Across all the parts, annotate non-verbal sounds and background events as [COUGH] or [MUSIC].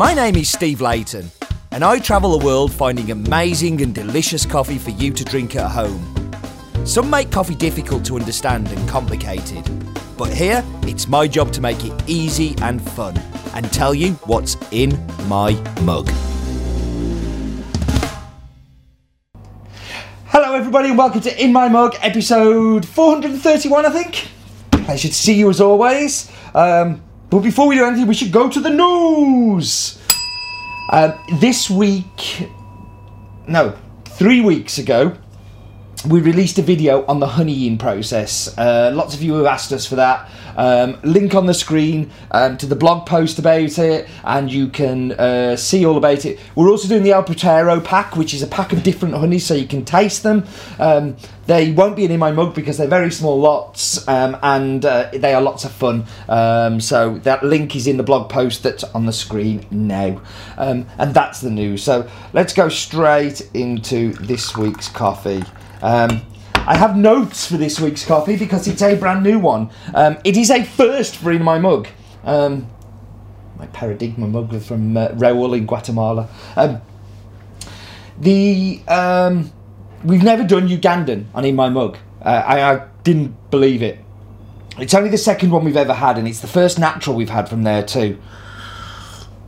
My name is Steve Leighton, and I travel the world finding amazing and delicious coffee for you to drink at home. Some make coffee difficult to understand and complicated, but here it's my job to make it easy and fun and tell you what's in my mug. Hello, everybody, and welcome to In My Mug, episode 431, I think. Pleasure to see you as always. Um, but before we do anything, we should go to the news. Uh, this week, no, three weeks ago, we released a video on the honeying process. Uh, lots of you have asked us for that. Um, link on the screen um, to the blog post about it, and you can uh, see all about it. We're also doing the El Putero pack, which is a pack of different honeys so you can taste them. Um, they won't be in my mug because they're very small lots um, and uh, they are lots of fun. Um, so that link is in the blog post that's on the screen now. Um, and that's the news. So let's go straight into this week's coffee. Um, I have notes for this week's coffee because it's a brand new one. Um, it is a first for in my mug. Um, my paradigma mug from uh, Raul in Guatemala. Um, the um, we've never done Ugandan on in my mug. Uh, I, I didn't believe it. It's only the second one we've ever had, and it's the first natural we've had from there too.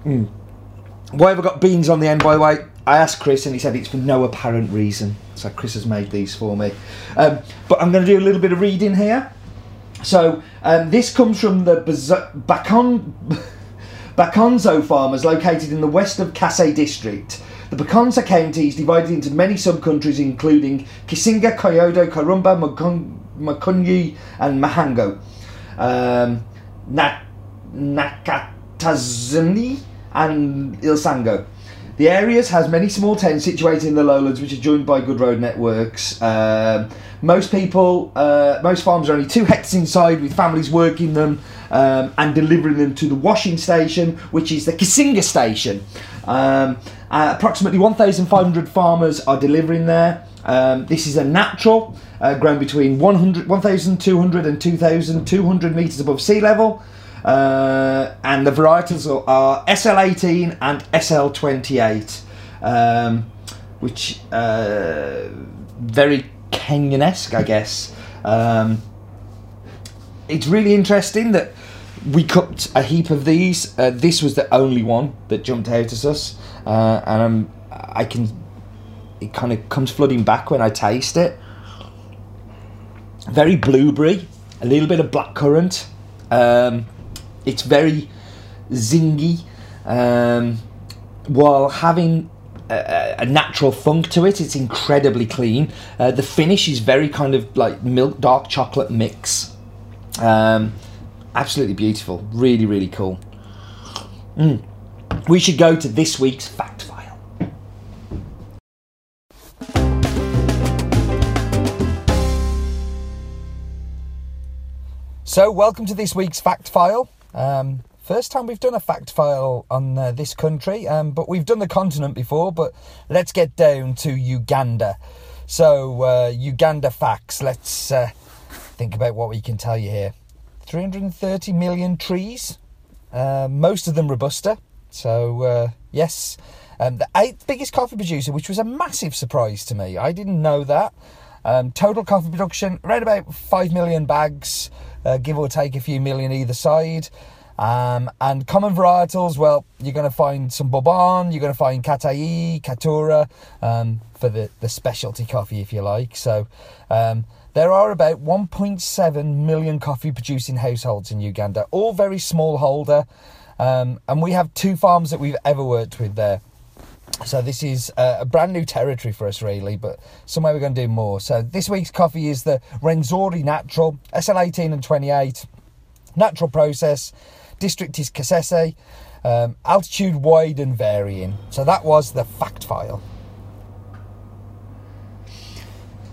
Mm. Why have I got beans on the end, by the way? I asked Chris, and he said it's for no apparent reason. So Chris has made these for me. Um, but I'm going to do a little bit of reading here. So um, this comes from the Bacon, Bakonzo [LAUGHS] farmers located in the west of Kasese district. The Bakonza county is divided into many sub-countries including Kisinga, Kyodo, Karumba, Makunyi and Mahango. Um, and Ilsango. The areas has many small towns situated in the lowlands, which are joined by good road networks. Um, most people, uh, most farms are only two hectares inside, with families working them um, and delivering them to the washing station, which is the Kisinga station. Um, uh, approximately 1,500 farmers are delivering there. Um, this is a natural, uh, grown between 100, 1,200 and 2,200 metres above sea level. Uh, and the varietals are SL18 and SL28, um, which uh, very Kenyan-esque, I guess. Um, it's really interesting that we cooked a heap of these. Uh, this was the only one that jumped out at us, uh, and I'm, I can. It kind of comes flooding back when I taste it. Very blueberry, a little bit of blackcurrant. Um, it's very zingy, um, while having a, a, natural funk to it. It's incredibly clean. Uh, the finish is very kind of like milk dark chocolate mix. Um, absolutely beautiful. Really, really cool. Mm. We should go to this week's fact file. So, welcome to this week's fact file. Um, first time we've done a fact file on uh, this country, um, but we've done the continent before. But let's get down to Uganda. So, uh, Uganda facts. Let's uh, think about what we can tell you here 330 million trees, uh, most of them Robusta. So, uh, yes. Um, the eighth biggest coffee producer, which was a massive surprise to me. I didn't know that. Um, total coffee production around about 5 million bags uh, give or take a few million either side. Um, and common varietals, well, you're going to find some Bourbon, you're going to find Catuai, Caturra um, for the, the specialty coffee, if you like. So um, there are about 1.7 million coffee producing households in Uganda, all very small holder. Um, and we have two farms that we've ever worked with there. So this is a brand new territory for us, really, but somewhere we're going to do more. So this week's coffee is the Rwenzori Natural SL18 and 28 natural process. District is Kasese. Um, altitude wide and varying. So that was the fact file.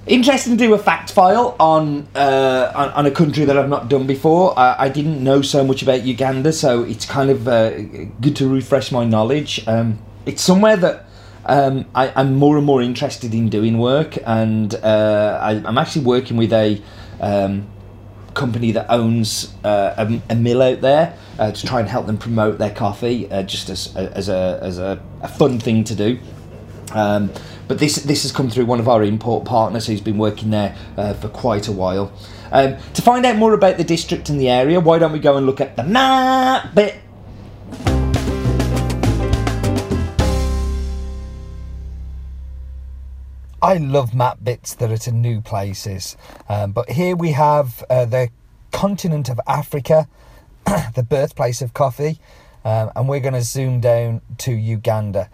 Interesting to do a fact file on, uh, on, on a country that I've not done before. I, I, didn't know so much about Uganda, so it's kind of uh, good to refresh my knowledge. Um, it's somewhere that um, I, am more and more interested in doing work, and uh, I, am actually working with a um, company that owns uh, a, a mill out there uh, to try and help them promote their coffee, uh, just as, as, a, as a, a fun thing to do. Um, but this this has come through one of our import partners who's been working there uh, for quite a while. Um, to find out more about the district and the area, why don't we go and look at the map bit? I love map bits that are to new places, um, but here we have uh, the continent of Africa, [CLEARS THROAT] the birthplace of coffee, um, and we're going to zoom down to Uganda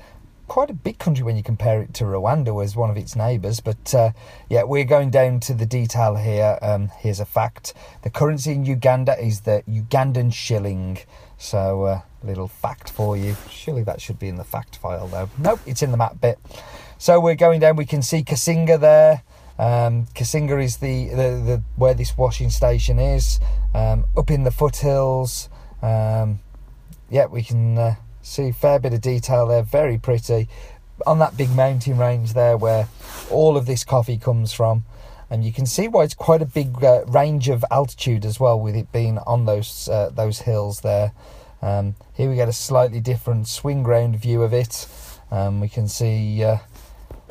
quite a big country when you compare it to Rwanda as one of its neighbours. But uh, yeah, we're going down to the detail here. Um, here's a fact: the currency in Uganda is the Ugandan shilling. So a uh, little fact for you. Surely that should be in the fact file though. Nope, it's in the map bit. So we're going down. We can see Kisinga there. Um, Kisinga is the, the, the where this washing station is. Um, up in the foothills. Um, yeah, we can. Uh, See, a fair bit of detail there, very pretty. On that big mountain range there where all of this coffee comes from. And you can see why it's quite a big uh, range of altitude as well, with it being on those uh, those hills there. Um, here we get a slightly different swing round view of it. Um, we can see uh,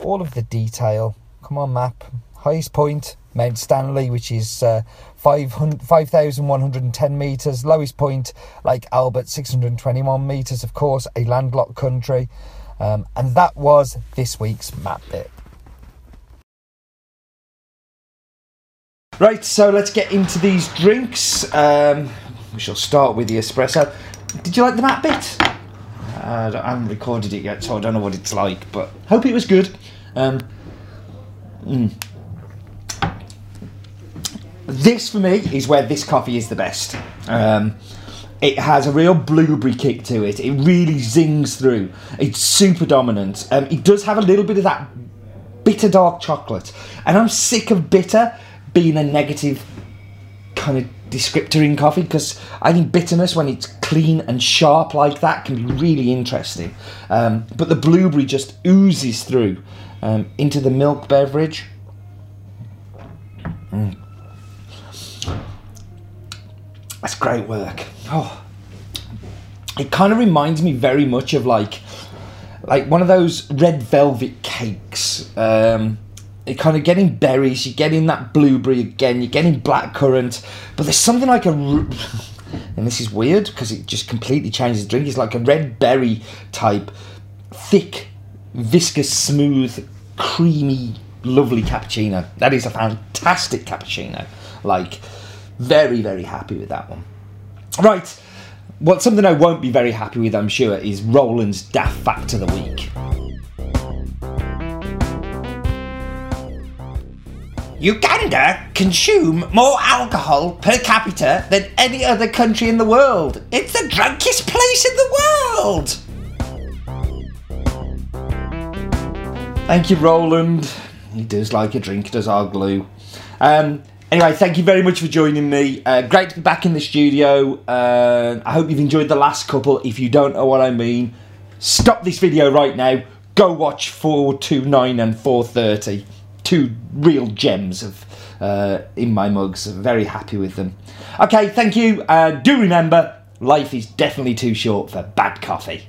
all of the detail. Come on, map. Highest point, Mount Stanley, which is uh, 5,110 metres. Lowest point, Lake Albert, 621 metres, of course, a landlocked country. Um, and that was this week's map bit. Right, so let's get into these drinks. Um, we shall start with the espresso. Did you like the map bit? Uh, I haven't recorded it yet, so I don't know what it's like, but hope it was good. Um, mm. This for me is where this coffee is the best. Um, it has a real blueberry kick to it. It really zings through. It's super dominant. Um, it does have a little bit of that bitter dark chocolate, and I'm sick of bitter being a negative kind of descriptor in coffee because I think bitterness when it's clean and sharp like that can be really interesting. Um, but the blueberry just oozes through um, into the milk beverage. Mm. That's great work. Oh, it kind of reminds me very much of like, like one of those red velvet cakes. Um, you're kind of getting berries, you're getting that blueberry again, you're getting blackcurrant, but there's something like a, [LAUGHS] and this is weird because it just completely changes the drink. It's like a red berry type, thick, viscous, smooth, creamy, lovely cappuccino. That is a fantastic cappuccino. Like very, very happy with that one. Right, well, something I won't be very happy with, I'm sure, is Roland's Daft Fact of the Week. Uganda consume more alcohol per capita than any other country in the world. It's the drunkest place in the world. Thank you, Roland. He does like a drink, does our glue. Um, Anyway, thank you very much for joining me. Uh, great to be back in the studio. Uh, I hope you've enjoyed the last couple. If you don't know what I mean, stop this video right now. Go watch 429 and 430. Two real gems of uh, in my mugs. Very happy with them. Okay, thank you. Uh, do remember, life is definitely too short for bad coffee.